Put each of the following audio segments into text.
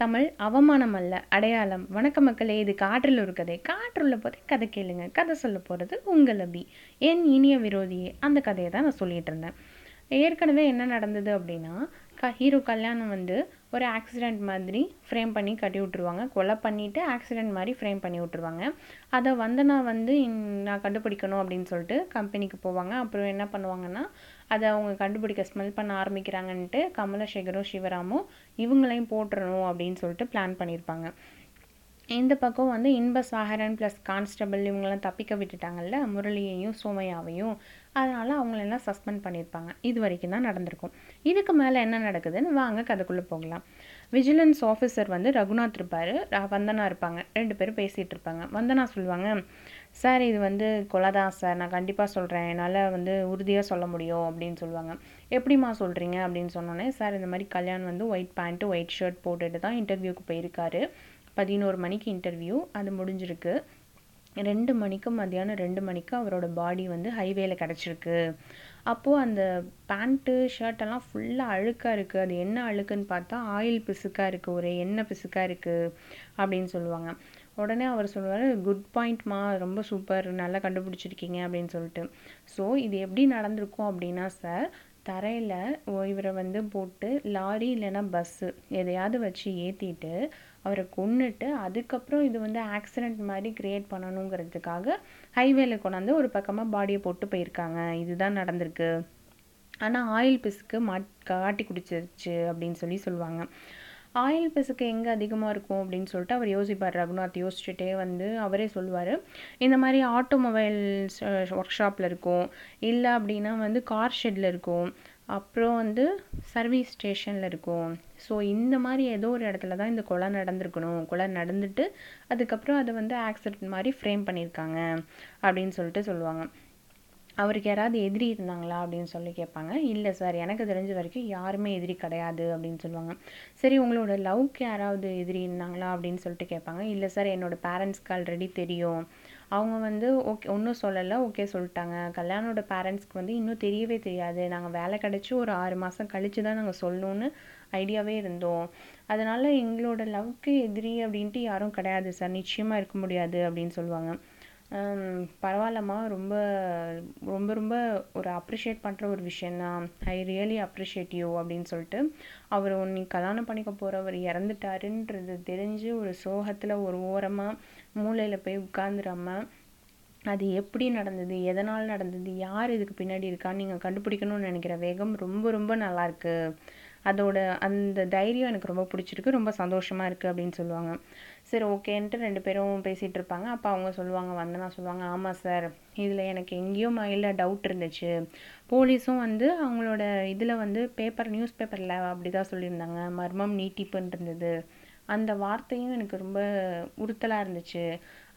தமிழ் அவமானம் அல்ல அடையாளம். வணக்க மக்களே இது காற்றில் ஒரு கதை. காற்றுள்ள போதே கதை கேளுங்க. கதை சொல்ல போகிறது உங்கள் அபி. என் இனிய விரோதியே அந்த கதையை தான் நான் சொல்லிட்டு இருந்தேன். ஏற்கனவே என்ன நடந்தது அப்படின்னா க ஹீரோ கல்யாணம் வந்து ஒரு ஆக்சிடெண்ட் மாதிரி ஃப்ரேம் பண்ணி கட்டி விட்ருவாங்க கொலை பண்ணிவிட்டு ஆக்சிடெண்ட் மாதிரி ஃப்ரேம் பண்ணி விட்ருவாங்க அதை வந்தனா வந்து இன்- நான் கண்டுபிடிக்கணும் அப்படின்னு சொல்லிட்டு கம்பெனிக்கு போவாங்க. அப்புறம் என்ன பண்ணுவாங்கன்னா அதை அவங்க கண்டுபிடிக்க ஸ்மெல் பண்ண ஆரம்பிக்கிறாங்கன்ட்டு கமலசேகரும் சிவராமும் இவங்களையும் போட்டுறணும் அப்படின்னு சொல்லிட்டு பிளான் பண்ணியிருப்பாங்க. இந்த பக்கம் வந்து இன்ப சாகரன் ப்ளஸ் கான்ஸ்டபிள் இவங்கெல்லாம் தப்பிக்க விட்டுட்டாங்கல்ல முரளியையும் சோமையாவையும் அதனால் அவங்களெல்லாம் சஸ்பெண்ட் பண்ணியிருப்பாங்க. இது வரைக்கும் தான் நடந்திருக்கும். இதுக்கு மேலே என்ன நடக்குதுன்னு வாங்க கதைக்குள்ளே போகலாம். விஜிலன்ஸ் ஆஃபீஸர் வந்து ரகுநாத் இருப்பார். வந்தனா இருப்பாங்க. ரெண்டு பேரும் பேசிகிட்டு இருப்பாங்க. வந்தனா சொல்லுவாங்க சார் இது வந்து கொலை தான் சார் நான் கண்டிப்பாக சொல்கிறேன் என்னால் வந்து உறுதியாக சொல்ல முடியும் அப்படின்னு சொல்லுவாங்க. எப்படிம்மா சொல்கிறீங்க அப்படின்னு சொன்னோன்னே சார் இந்த மாதிரி கல்யாண் வந்து ஒயிட் பேண்ட்டு ஒயிட் ஷர்ட் போட்டுட்டு தான் இன்டர்வியூக்கு போயிருக்காரு. பதினோரு மணிக்கு இன்டர்வியூ அது முடிஞ்சிருக்கு. ரெண்டு மணிக்கு மத்தியானம் ரெண்டு மணிக்கு அவரோட பாடி வந்து ஹைவேல கிடச்சிருக்கு. அப்போது அந்த பேண்ட்டு ஷர்ட்டெல்லாம் ஃபுல்லாக அழுக்காக இருக்குது அது என்ன அழுக்குன்னு பார்த்தா ஆயில் பிசுக்காக இருக்குது ஒரு எண்ணெய் பிசுக்காக இருக்குது அப்படின்னு சொல்லுவாங்க. உடனே அவர் சொல்லுவார் குட் பாயிண்ட்மா ரொம்ப சூப்பர் நல்லா கண்டுபிடிச்சிருக்கீங்க அப்படின்னு சொல்லிட்டு. ஸோ இது எப்படி நடந்திருக்கும் அப்படின்னா சார் தரையில் இவரை வந்து போட்டு லாரி இல்லைன்னா பஸ்ஸு எதையாவது வச்சு ஏற்றிட்டு அவரை கொன்னுட்டு அதுக்கப்புறம் இது வந்து ஆக்சிடெண்ட் மாதிரி கிரியேட் பண்ணணுங்கிறதுக்காக ஹைவேல கொண்டாந்து ஒரு பக்கமாக பாடியை போட்டு போயிருக்காங்க. இதுதான் நடந்திருக்கு. ஆனால் ஆயில் பிசுக்கு மாட் காட்டி குடிச்சிருச்சு அப்படின்னு சொல்லி சொல்லுவாங்க. ஆயில் பிசுக்கு எங்கே அதிகமாக இருக்கும் அப்படின்னு சொல்லிட்டு அவர் யோசிப்பார். ரகுநாத் யோசிச்சுட்டே வந்து அவரே சொல்லுவார். இந்த மாதிரி ஆட்டோமொபைல்ஸ் ஒர்க் ஷாப்பில் இருக்கும். இல்லை அப்படின்னா வந்து கார் ஷெட்டில் இருக்கும். அப்புறம் வந்து சர்வீஸ் ஸ்டேஷனில் இருக்கும். ஸோ இந்த மாதிரி ஏதோ ஒரு இடத்துல தான் இந்த கொலை நடந்திருக்கணும். கொலை நடந்துட்டு அதுக்கப்புறம் அதை வந்து ஆக்சிடென்ட் மாதிரி ஃப்ரேம் பண்ணியிருக்காங்க. அப்படின்னு சொல்லிட்டு சொல்லுவாங்க. அவருக்கு யாராவது எதிரி இருந்தாங்களா அப்படின்னு சொல்லி கேட்பாங்க. இல்லை சார் எனக்கு தெரிஞ்ச வரைக்கும் யாருமே எதிரி கிடையாது அப்படின்னு சொல்லுவாங்க. சரி உங்களோட லவ்க்கு யாராவது எதிரி இருந்தாங்களா அப்படின்னு சொல்லிட்டு கேட்பாங்க. இல்லை சார் என்னோடய பேரண்ட்ஸ்க்கு ஆல்ரெடி தெரியும். அவங்க வந்து ஓகே ஒன்றும் சொல்லலை ஓகே சொல்லிட்டாங்க. கல்யாணோட பேரண்ட்ஸ்க்கு வந்து இன்னும் தெரியவே தெரியாது. நாங்கள் வேலை கிடச்சி ஒரு ஆறு மாதம் கழிச்சு தான் நாங்கள் சொல்லணும்னு ஐடியாவே இருந்தோம். அதனால் எங்களோட லவ்க்கு எதிரி அப்படின்ட்டு யாரும் கிடையாது சார் நிச்சயமாக இருக்க முடியாது அப்படின்னு சொல்லுவாங்க. பரவாயில்லம்மா. ரொம்ப ரொம்ப ரொம்ப ஒரு அப்ரிஷியேட் பண்ணுற ஒரு விஷயந்தான் ஐ ரியலி அப்ரிஷியேட் யூ அப்படின்னு சொல்லிட்டு அவர் நீ கல்யாணம் பண்ணிக்க போகிறவர் இறந்துட்டாருன்றது தெரிஞ்சு ஒரு சோகத்தில் ஒரு ஓரமாக மூலையில் போய் உட்காந்துராம அது எப்படி நடந்தது? எதனால் நடந்தது? யார் இதுக்கு பின்னாடி இருக்கான்னு நீங்கள் கண்டுபிடிக்கணும்னு நினைக்கிற வேகம் ரொம்ப ரொம்ப நல்லாயிருக்கு அதோட அந்த தைரியம் எனக்கு ரொம்ப பிடிச்சிருக்கு. ரொம்ப சந்தோஷமாக இருக்குது அப்படின்னு சொல்லுவாங்க. சரி ஓகேன்ட்டு ரெண்டு பேரும் பேசிகிட்டு இருப்பாங்க. அப்போ அவங்க சொல்லுவாங்க வந்தனா சொல்லுவாங்க ஆமாம் சார் இதில் எனக்கு எங்கேயோ மைண்டில் டவுட் இருந்துச்சு. போலீஸும் வந்து அவங்களோட இதில் வந்து பேப்பர் நியூஸ் பேப்பரில் அப்படி தான் சொல்லியிருந்தாங்க. மர்மம் நீட்டிப்புன்னு இருந்தது. அந்த வார்த்தையும் எனக்கு ரொம்ப உறுத்தலாக இருந்துச்சு.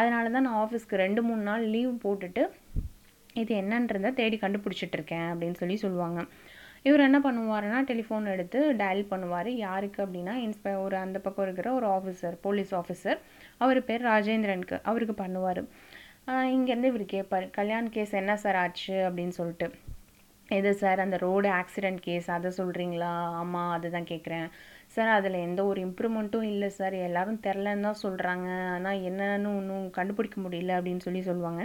அதனால தான் நான் ஆஃபீஸ்க்கு ரெண்டு மூணு நாள் லீவ் போட்டுட்டு இது என்னன்றதை தேடி கண்டுபிடிச்சிட்டு இருக்கேன் அப்படின்னு சொல்லி சொல்லுவாங்க. இவர் என்ன பண்ணுவாருன்னா டெலிஃபோன் எடுத்து டயல் பண்ணுவார். யாருக்கு அப்படின்னா இன்ஸ்பெ ஒரு அந்த பக்கம் இருக்கிற ஒரு ஆஃபீஸர் போலீஸ் ஆஃபீஸர் அவர் பேர் ராஜேந்திரனுக்கு அவருக்கு பண்ணுவார். இங்கேருந்து இவர் கேட்பார் கல்யாண் கேஸ் என்ன சார் ஆச்சு? அப்படின்னு சொல்லிட்டு. எது சார் அந்த ரோடு ஆக்சிடெண்ட் கேஸ் அதை சொல்கிறீங்களா ஆமாம் அதுதான் கேட்குறேன் சார் அதில் எந்த ஒரு இம்ப்ரூவ்மெண்ட்டும் இல்லை சார். எல்லாரும் தெரிலன்னு தான் சொல்கிறாங்க ஆனால் என்னன்னு ஒன்றும் கண்டுபிடிக்க முடியல அப்படின்னு சொல்லி சொல்லுவாங்க.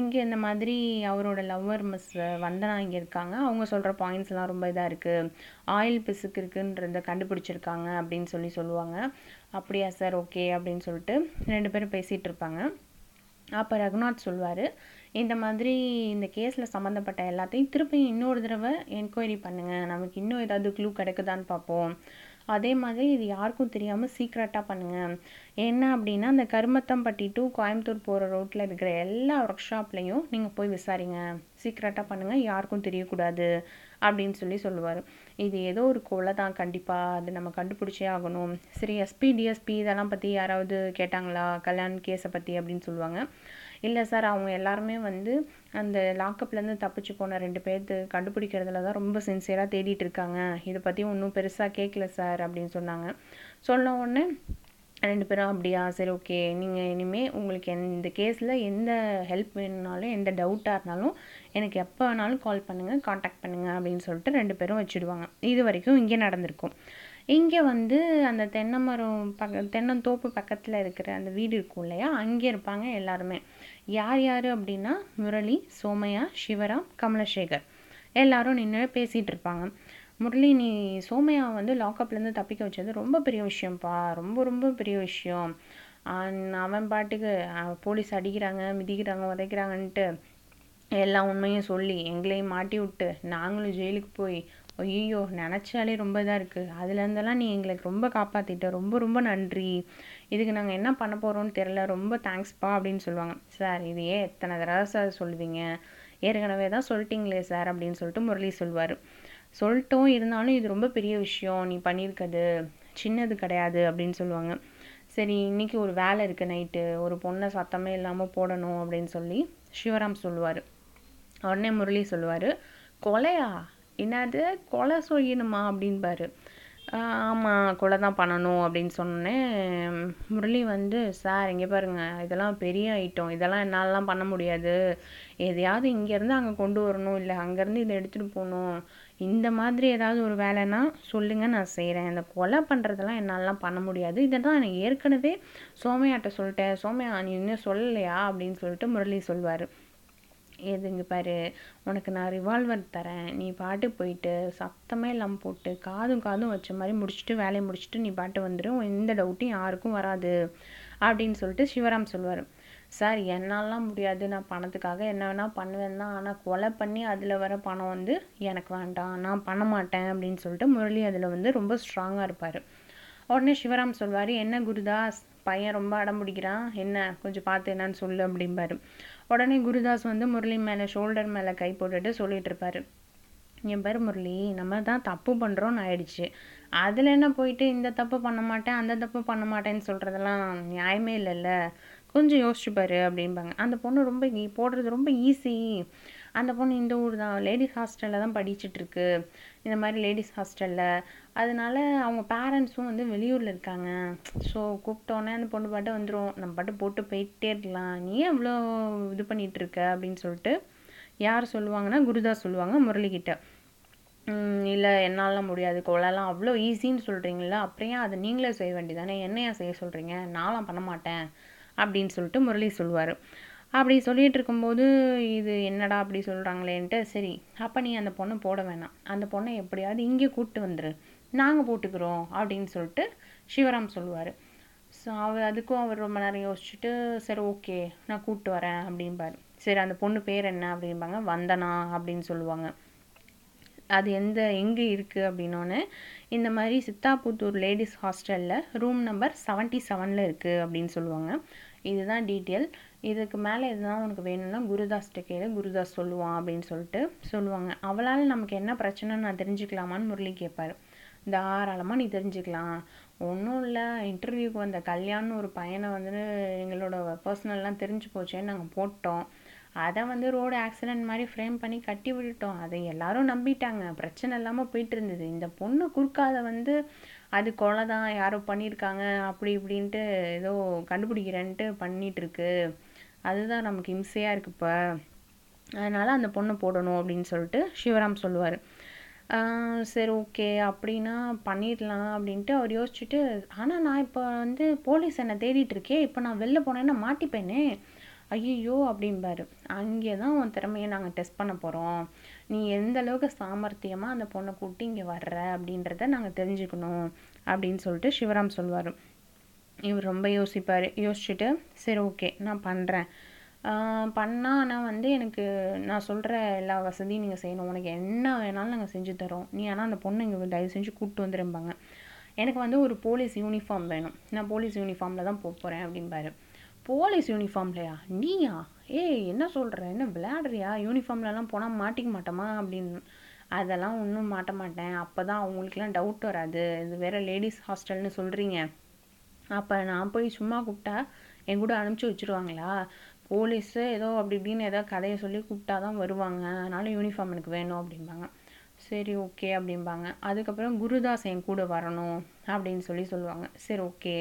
இங்கே இந்த மாதிரி அவரோட லவ்வர் மிஸ் வந்தனா இங்கே இருக்காங்க. அவங்க சொல்கிற பாயிண்ட்ஸ்லாம் ரொம்ப இதாக இருக்குது ஆயில் பிசுக்கு இருக்குன்றத கண்டுபிடிச்சிருக்காங்க அப்படின்னு சொல்லி சொல்லுவாங்க. அப்படியா சார் ஓகே அப்படின்னு சொல்லிட்டு ரெண்டு பேரும் பேசிகிட்டு இருப்பாங்க. அப்போ ரகுநாத் சொல்வார் இந்த மாதிரி இந்த கேஸில் சம்மந்தப்பட்ட எல்லாத்தையும் திருப்பி இன்னொரு தடவை என்கொயரி பண்ணுங்கள் நமக்கு இன்னும் ஏதாவது க்ளூ கிடைக்குதான்னு பார்ப்போம். அதே மாதிரி இது யாருக்கும் தெரியாமல் சீக்ரெட்டாக பண்ணுங்கள் என்ன அப்படின்னா அந்த கருமத்தம்பட்டி டு கோயம்புத்தூர் போகிற ரோட்டில் இருக்கிற எல்லா ஒர்க் ஷாப்லேயும் நீங்கள் போய் விசாரிங்க. சீக்ரெட்டாக பண்ணுங்கள் யாருக்கும் தெரியக்கூடாது அப்படின்னு சொல்லி சொல்லுவார். இது ஏதோ ஒரு கொலை தான் கண்டிப்பாக அது நம்ம கண்டுபிடிச்சே ஆகணும். சரி எஸ்பி டிஎஸ்பி இதெல்லாம் பற்றி யாராவது கேட்டாங்களா? கல்யாண் கேஸை பற்றி அப்படின்னு சொல்லுவாங்க. இல்லை சார் அவங்க எல்லாருமே வந்து அந்த லாக்கப்லேருந்து தப்பிச்சு போன ரெண்டு பேர்த்து கண்டுபிடிக்கிறதுல தான் ரொம்ப சின்சியராக தேடிட்டு இருக்காங்க. இதை பற்றி ஒன்றும் பெருசாக கேட்கல சார் அப்படின்னு சொன்னாங்க. சொன்ன உடனே ரெண்டு பேரும் அப்படியா? சரி ஓகே. நீங்கள் இனிமேல் உங்களுக்கு இந்த கேஸில் எந்த ஹெல்ப் வேணும்னாலும் எந்த டவுட்டாக இருந்தாலும் எனக்கு எப்போ வேணாலும் கால் பண்ணுங்கள் காண்டாக்ட் பண்ணுங்கள் அப்படின்னு சொல்லிட்டு ரெண்டு பேரும் வச்சுடுவாங்க. இது வரைக்கும் இங்கே நடந்திருக்கும். இங்கே வந்து அந்த தென்னை மரம் பக்க தென்னந்தோப்பு பக்கத்தில் இருக்கிற அந்த வீடு இருக்கும் இல்லையா? அங்கே இருப்பாங்க எல்லாருமே. யார் யார் அப்படின்னா முரளி சோமையா சிவராம் கமலசேகர். எல்லாரும் நின்று பேசிகிட்டு இருப்பாங்க. முரளி நீ சோமையா வந்து லாக்அப்லேருந்து தப்பிக்க வச்சது ரொம்ப பெரிய விஷயம்ப்பா. ரொம்ப ரொம்ப பெரிய விஷயம். அவன் பாட்டுக்கு போலீஸ் அடிக்கிறாங்க மிதிக்கிறாங்க உதைக்கிறாங்கன்ட்டு எல்லா உண்மையும் சொல்லி எங்களையும் மாட்டி விட்டு நாங்களும் ஜெயிலுக்கு போய் ஐயோ நினச்சாலே ரொம்ப இதாக இருக்குது அதுலேருந்தெல்லாம் நீ எங்களுக்கு ரொம்ப காப்பாற்றிட்ட ரொம்ப ரொம்ப நன்றி. இதுக்கு நாங்கள் என்ன பண்ண போகிறோம்னு தெரில ரொம்ப தேங்க்ஸ்ப்பா அப்படின்னு சொல்லுவாங்க. சார் இது ஏன் எத்தனை தடவை சார் சொல்லுவீங்க? ஏற்கனவே தான் சொல்லிட்டீங்களே சார் அப்படின்னு சொல்லிட்டு முரளி சொல்வார். சொல்லிட்டோம் இருந்தாலும் இது ரொம்ப பெரிய விஷயம். நீ பண்ணியிருக்கிறது சின்னது கிடையாது அப்படின்னு சொல்லுவாங்க. சரி இன்னைக்கு ஒரு வேலை இருக்குது நைட்டு. ஒரு பொண்ணை சத்தமே இல்லாமல் போடணும் அப்படின்னு சொல்லி சிவராம் சொல்லுவார். உடனே முரளி சொல்லுவார் கொலையா? என்னது? கொலை சொல்லணுமா அப்படின்பாரு. ஆமாம் கொலை தான் பண்ணணும் அப்படின்னு சொன்னேன் முரளி வந்து சார் இங்கே பாருங்கள் இதெல்லாம் பெரிய ஐட்டம் இதெல்லாம் என்னாலலாம் பண்ண முடியாது. எதையாவது இங்கேருந்து அங்கே கொண்டு வரணும். இல்லை அங்கேருந்து இதை எடுத்துகிட்டு போகணும். இந்த மாதிரி ஏதாவது ஒரு வேலைன்னா சொல்லுங்கள் நான் செய்கிறேன் இந்த கொலை பண்ணுறதெல்லாம் என்னாலலாம் பண்ண முடியாது. இதை தான் நான் ஏற்கனவே சோமையாட்ட சொல்லிட்டேன். சோமையா நீ இன்னும் சொல்லலையா? அப்படின்னு சொல்லிட்டு முரளி சொல்வார். எதுங்க பாரு உனக்கு நான் ரிவால்வர் தரேன். நீ பாட்டு போயிட்டு சத்தமே இல்லாமல் போட்டு காதும் காதும் வச்ச மாதிரி முடிச்சுட்டு வேலையை முடிச்சுட்டு நீ பாட்டு வந்துடும் எந்த டவுட்டும் யாருக்கும் வராது அப்படின்னு சொல்லிட்டு சிவராம் சொல்லுவார் சார் என்னாலாம் முடியாது. நான் பணத்துக்காக என்ன வேணால் பண்ணுவேன் தான். ஆனால் கொலை பண்ணி அதில் வர பணம் வந்து எனக்கு வேண்டாம். நான் பண்ண மாட்டேன் அப்படின்னு சொல்லிட்டு முரளி அதில் வந்து ரொம்ப ஸ்ட்ராங்காக இருப்பார். உடனே சிவராம் சொல்வார் என்ன குருதாஸ்? பையன் ரொம்ப அடம் பிடிக்கிறான் என்ன? கொஞ்சம் பார்த்து என்னன்னு சொல்லு அப்படிம்பாரு. உடனே குருதாஸ் வந்து முரளி மேலே ஷோல்டர் மேலே கை போட்டுட்டு சொல்லிட்டு இருப்பாரு. என் பேர் முரளி நம்ம தான் தப்பு பண்ணுறோன்னு ஆயிடுச்சு. அதில் என்ன போயிட்டு இந்த தப்பு பண்ண மாட்டேன் அந்த தப்பு பண்ண மாட்டேன்னு சொல்கிறதெல்லாம் நியாயமே இல்லைல்ல. கொஞ்சம் யோசிச்சு பாரு அப்படிம்பாங்க. அந்த பொண்ணு ரொம்ப போடுறது ரொம்ப ஈஸி அந்த பொண்ணு இந்த ஊர் தான். லேடிஸ் ஹாஸ்டலில் தான் படிச்சிட்டுருக்கு இந்த மாதிரி லேடிஸ் ஹாஸ்டலில் அதனால அவங்க பேரண்ட்ஸும் வந்து வெளியூரில் இருக்காங்க. ஸோ கூப்பிட்டோன்னே அந்த பொண்ணு பாட்டு வந்துடும் நம்ம பாட்டு போட்டு போயிட்டே இருக்கலாம். நீ அவ்வளோ இது பண்ணிகிட்ருக்க அப்படின்னு சொல்லிட்டு யார் சொல்லுவாங்கன்னா குருதாஸ் சொல்லுவாங்க முரளிகிட்ட. இல்லை என்னாலாம் முடியாது. கொலைலாம் அவ்வளோ ஈஸின்னு சொல்கிறீங்களா அப்புறம் ஏன் அதை நீங்களே செய்ய வேண்டியதானே? என்ன செய்ய சொல்கிறீங்க நான்லாம் பண்ண மாட்டேன். அப்படின்னு சொல்லிட்டு முரளி சொல்லுவார். அப்படி சொல்லிகிட்டு இருக்கும்போது இது என்னடா அப்படி சொல்கிறாங்களேன்ட்டு சரி அப்போ நீ அந்த பொண்ணை போட வேணாம். அந்த பொண்ணை எப்படியாவது இங்கே கூப்பிட்டு வந்துரு. நாங்கள் போட்டுக்கிறோம் அப்படின்னு சொல்லிட்டு சிவராம் சொல்லுவார். ஸோ அவர் அதுக்கும் அவர் ரொம்ப நேரம் யோசிச்சுட்டு சரி ஓகே நான் கூப்பிட்டு வரேன் அப்படிம்பார். சரி அந்த பொண்ணு பேர் என்ன அப்படிம்பாங்க வந்தனா அப்படின்னு சொல்லுவாங்க. அது எந்த எங்கே இருக்குது அப்படின்னோன்னு இந்த மாதிரி சித்தாபுத்தூர் லேடிஸ் ஹாஸ்டலில் ரூம் நம்பர் செவன்ட்டி செவனில் இருக்குது அப்படின்னு சொல்லுவாங்க. இதுதான் டீட்டெயில். இதுக்கு மேலே எதுனா உனக்கு வேணும்னா குருதாஸ்கிட்ட கேளு குருதாஸ் சொல்லுவான் அப்படின்னு சொல்லிட்டு சொல்லுவாங்க. அவளால் நமக்கு என்ன பிரச்சனைன்னு நான் தெரிஞ்சுக்கலாமான்னு முரளி கேட்பாரு தாராளமாக நீ தெரிஞ்சுக்கலாம். ஒன்றும் இல்லை இன்டர்வியூக்கு வந்த கல்யாணம்னு ஒரு பையனை வந்து எங்களோட பர்சனல்லாம் தெரிஞ்சு போச்சேன்னு நாங்கள் போட்டோம். அதை வந்து ரோடு ஆக்சிடென்ட் மாதிரி ஃப்ரேம் பண்ணி கட்டி விட்டுட்டோம். அதை எல்லாரும் நம்பிட்டாங்க. பிரச்சனை இல்லாமல் போயிட்டு இருந்தது. இந்த பொண்ணு குறுக்காத வந்து அது கொலை தான் யாரோ பண்ணியிருக்காங்க அப்படி இப்படின்ட்டு ஏதோ கண்டுபிடிக்கிறேன்ட்டு பண்ணிகிட்ருக்கு இருக்கு. அதுதான் நமக்கு இம்சையாக இருக்குப்பா. அதனால் அந்த பொண்ணை போடணும் அப்படின்னு சொல்லிட்டு சிவராம் சொல்லுவார். சரி ஓகே அப்படின்னா பண்ணிடலாம் அப்படின்ட்டு அவர் யோசிச்சுட்டு ஆனால் நான் இப்போ வந்து போலீஸ் என்னை தேடிட்டு இருக்கே இப்போ நான் வெளில போனேன்னா மாட்டிப்பேனே. ஐயோ அப்படிம்பாரு. அங்கே தான் உன் திறமையை நாங்கள் டெஸ்ட் பண்ண போகிறோம் நீ எந்த அளவுக்கு சாமர்த்தியமாக அந்த பொண்ணை கூட்டி இங்கே வர்ற அப்படின்றத நாங்கள் தெரிஞ்சுக்கணும் அப்படின்னு சொல்லிட்டு சிவராம் சொல்வார் இவர் ரொம்ப யோசிப்பார். யோசிச்சுட்டு சரி ஓகே நான் பண்ணுறேன் பண்ணால் ஆனால் வந்து எனக்கு நான் சொல்கிற எல்லா வசதியும் நீங்கள் செய்யணும். உனக்கு என்ன வேணாலும் நாங்கள் செஞ்சு தரோம். நீ ஆனால் அந்த பொண்ணு இங்கே தயவு செஞ்சு கூப்பிட்டு வந்துருப்பாங்க எனக்கு வந்து ஒரு போலீஸ் யூனிஃபார்ம் வேணும். நான் போலீஸ் யூனிஃபார்மில் தான் போக போகிறேன் அப்படிம்பாரு. போலீஸ் யூனிஃபார்ம்லையா நீயா? ஏய் என்ன சொல்கிற என்ன விளையாடுறியா? யூனிஃபார்ம்லலாம் போனால் மாட்டிக்க மாட்டோமா? அப்படின்னு. அதெல்லாம் ஒன்றும் மாட்ட மாட்டேன். அப்போ தான் அவங்களுக்குலாம் டவுட் வராது. இது வேறு லேடிஸ் ஹாஸ்டல்னு சொல்கிறீங்க அப்போ நான் போய் சும்மா கூப்பிட்டா என் கூட அனுப்பிச்சி வச்சுருவாங்களா? போலீஸு ஏதோ அப்படி இப்படின்னு ஏதோ கதையை சொல்லி கூப்பிட்டா தான் வருவாங்க. அதனால் யூனிஃபார்ம் எனக்கு வேணும் அப்படிம்பாங்க. சரி ஓகே அப்படிம்பாங்க. அதுக்கப்புறம் குருதாஸ் என் கூட வரணும் அப்படின்னு சொல்லி சொல்லுவாங்க. சரி ஓகே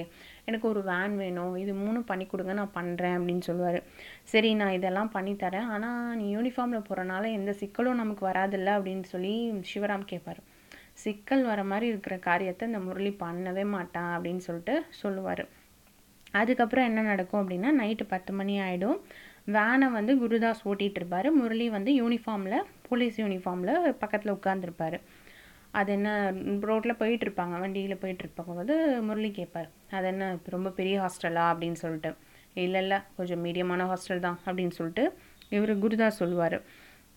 எனக்கு ஒரு வேன் வேணும். இது மூணு பண்ணி கொடுங்க நான் பண்ணுறேன் அப்படின்னு சொல்லுவார். சரி நான் இதெல்லாம் பண்ணித்தரேன் ஆனால் நீ யூனிஃபார்மில் போகிறனால எந்த சிக்கலும் நமக்கு வராதில்ல அப்படின்னு சொல்லி சிவராம் கேட்பார் சிக்கல் வர மாதிரி இருக்கிற காரியத்தை இந்த முரளி பண்ணவே மாட்டான் அப்படின்னு சொல்லிட்டு சொல்லுவார். அதுக்கப்புறம் என்ன நடக்கும் அப்படின்னா நைட்டு பத்து மணி ஆகிடும் வேனை வந்து குருதாஸ் ஓட்டிகிட்டு இருப்பார். முரளி வந்து யூனிஃபார்மில் போலீஸ் யூனிஃபார்மில் பக்கத்தில் உட்காந்துருப்பார் அது என்ன ரோட்டில் போயிட்டுருப்பாங்க வண்டியில் போயிட்டுருப்பாங்க போது முரளி கேட்பார் அது என்ன ரொம்ப பெரிய ஹாஸ்டலா அப்படின்னு சொல்லிட்டு. இல்லை இல்லை கொஞ்சம் மீடியமான ஹாஸ்டல் தான் அப்படின்னு சொல்லிட்டு இவர் குருதாஸ் சொல்லுவார்.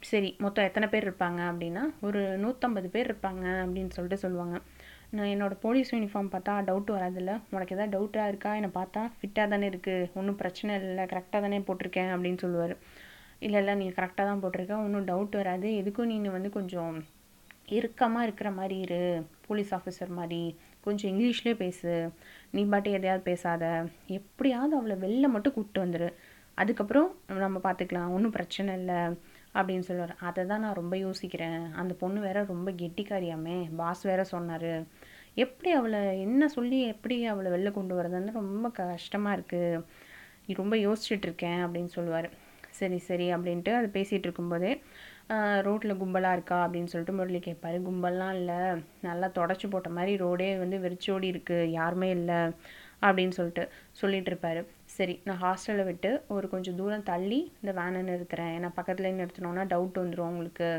சரி மொத்தம் எத்தனை பேர் இருப்பாங்க அப்படின்னா ஒரு நூற்றம்பது பேர் இருப்பாங்க அப்படின்னு சொல்லிட்டு சொல்லுவாங்க. நான் என்னோடய போலீஸ் யூனிஃபார்ம் பார்த்தா டவுட் வராதில்ல. உனக்கு எதாவது டவுட்டாக இருக்கா? என்னை பார்த்தா ஃபிட்டாக தானே இருக்குது ஒன்றும் பிரச்சனை இல்லை. கரெக்டாக தானே போட்டிருக்கேன் அப்படின்னு சொல்லுவார். இல்லை இல்லை நீ கரெக்டாக தான் போட்டிருக்க. ஒன்றும் டவுட் வராது. எதுக்கும் நீ வந்து கொஞ்சம் இறுக்கமாக இருக்கிற மாதிரி இரு. போலீஸ் ஆஃபீஸர் மாதிரி. கொஞ்சம் இங்கிலீஷ்லேயே பேசு. நீ பாட்டு எதையாவது பேசாத. எப்படியாவது அவளை வெளில மட்டும் கூப்பிட்டு வந்துடு அதுக்கப்புறம் நம்ம பார்த்துக்கலாம் ஒன்றும் பிரச்சனை இல்லை. அப்படின்னு சொல்லுவார். அதை தான் நான் ரொம்ப யோசிக்கிறேன். அந்த பொண்ணு வேற ரொம்ப கெட்டிக்காரியாமே. பாஸ் வேற சொன்னார். எப்படி அவளை என்ன சொல்லி எப்படி அவளை வெளில கொண்டு வரதுன்னு ரொம்ப கஷ்டமாக இருக்குது ரொம்ப யோசிச்சுட்டு இருக்கேன் அப்படின்னு சொல்லுவார். சரி சரி அப்படின்ட்டு அது பேசிகிட்டு இருக்கும்போதே ரோட்டில் கும்பலாக இருக்கா அப்படின்னு சொல்லிட்டு முரளி கேட்பாரு. கும்பல்லாம் இல்லை. நல்லா தொடச்சி போட்ட மாதிரி ரோடே வந்து வெறிச்சோடி இருக்குது யாருமே இல்லை. அப்படின்னு சொல்லிட்டு சொல்லிகிட்டு இருப்பார் சரி நான் ஹாஸ்டலை விட்டு ஒரு கொஞ்சம் தூரம் தள்ளி இந்த வேனை நிறுத்துகிறேன் ஏன்னா பக்கத்தில் நிறுத்தினோன்னா டவுட் வந்துடும் உங்களுக்கு.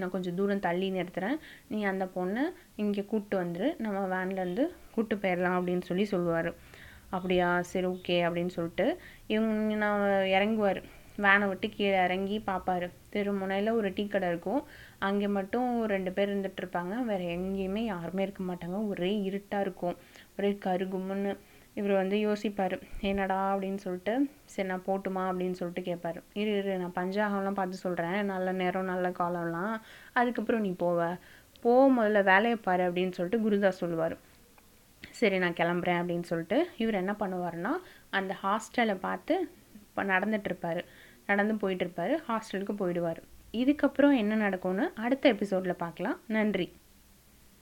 நான் கொஞ்சம் தூரம் தள்ளி நிறுத்துகிறேன் நீ அந்த பொண்ணை இங்கே கூப்பிட்டு வந்துரு. நம்ம வேன்லேருந்து கூப்பிட்டு போயிடலாம் அப்படின்னு சொல்லி சொல்லுவார். அப்படியா? சரி ஓகே அப்படின்னு சொல்லிட்டு இவங்க நான் இறங்குவார். வேனை விட்டு கீழே இறங்கி பார்ப்பாரு தெரு முனையில் ஒரு டீ கடை இருக்கும். அங்கே மட்டும் ரெண்டு பேர் இருந்துகிட்ருப்பாங்க வேறு எங்கேயுமே யாருமே இருக்க மாட்டாங்க. ஒரே இருட்டாக இருக்கும். ஒரே கருகும்னு இவர் வந்து யோசிப்பார். என்னடா? அப்படின்னு சொல்லிட்டு சரி நான் போட்டுமா? அப்படின்னு சொல்லிட்டு கேட்பாரு இரு இரு நான் பஞ்சாகம்லாம் பார்த்து சொல்கிறேன் நல்ல நேரம் நல்ல காலம்லாம். அதுக்கப்புறம் நீ போவ. போ முதல்ல வேலையை பாரு அப்படின்னு சொல்லிட்டு குருதாஸ் சொல்லுவார். சரி நான் கிளம்புறேன் அப்படின்னு சொல்லிட்டு இவர் என்ன பண்ணுவார்னா அந்த ஹாஸ்டலை பார்த்து இப்போ நடந்துட்டுருப்பார். நடந்து போயிட்டுருப்பார். ஹாஸ்டலுக்கு போயிடுவார். இதுக்கப்புறம் என்ன நடக்கும்னு அடுத்த எபிசோடில் பார்க்கலாம். நன்றி.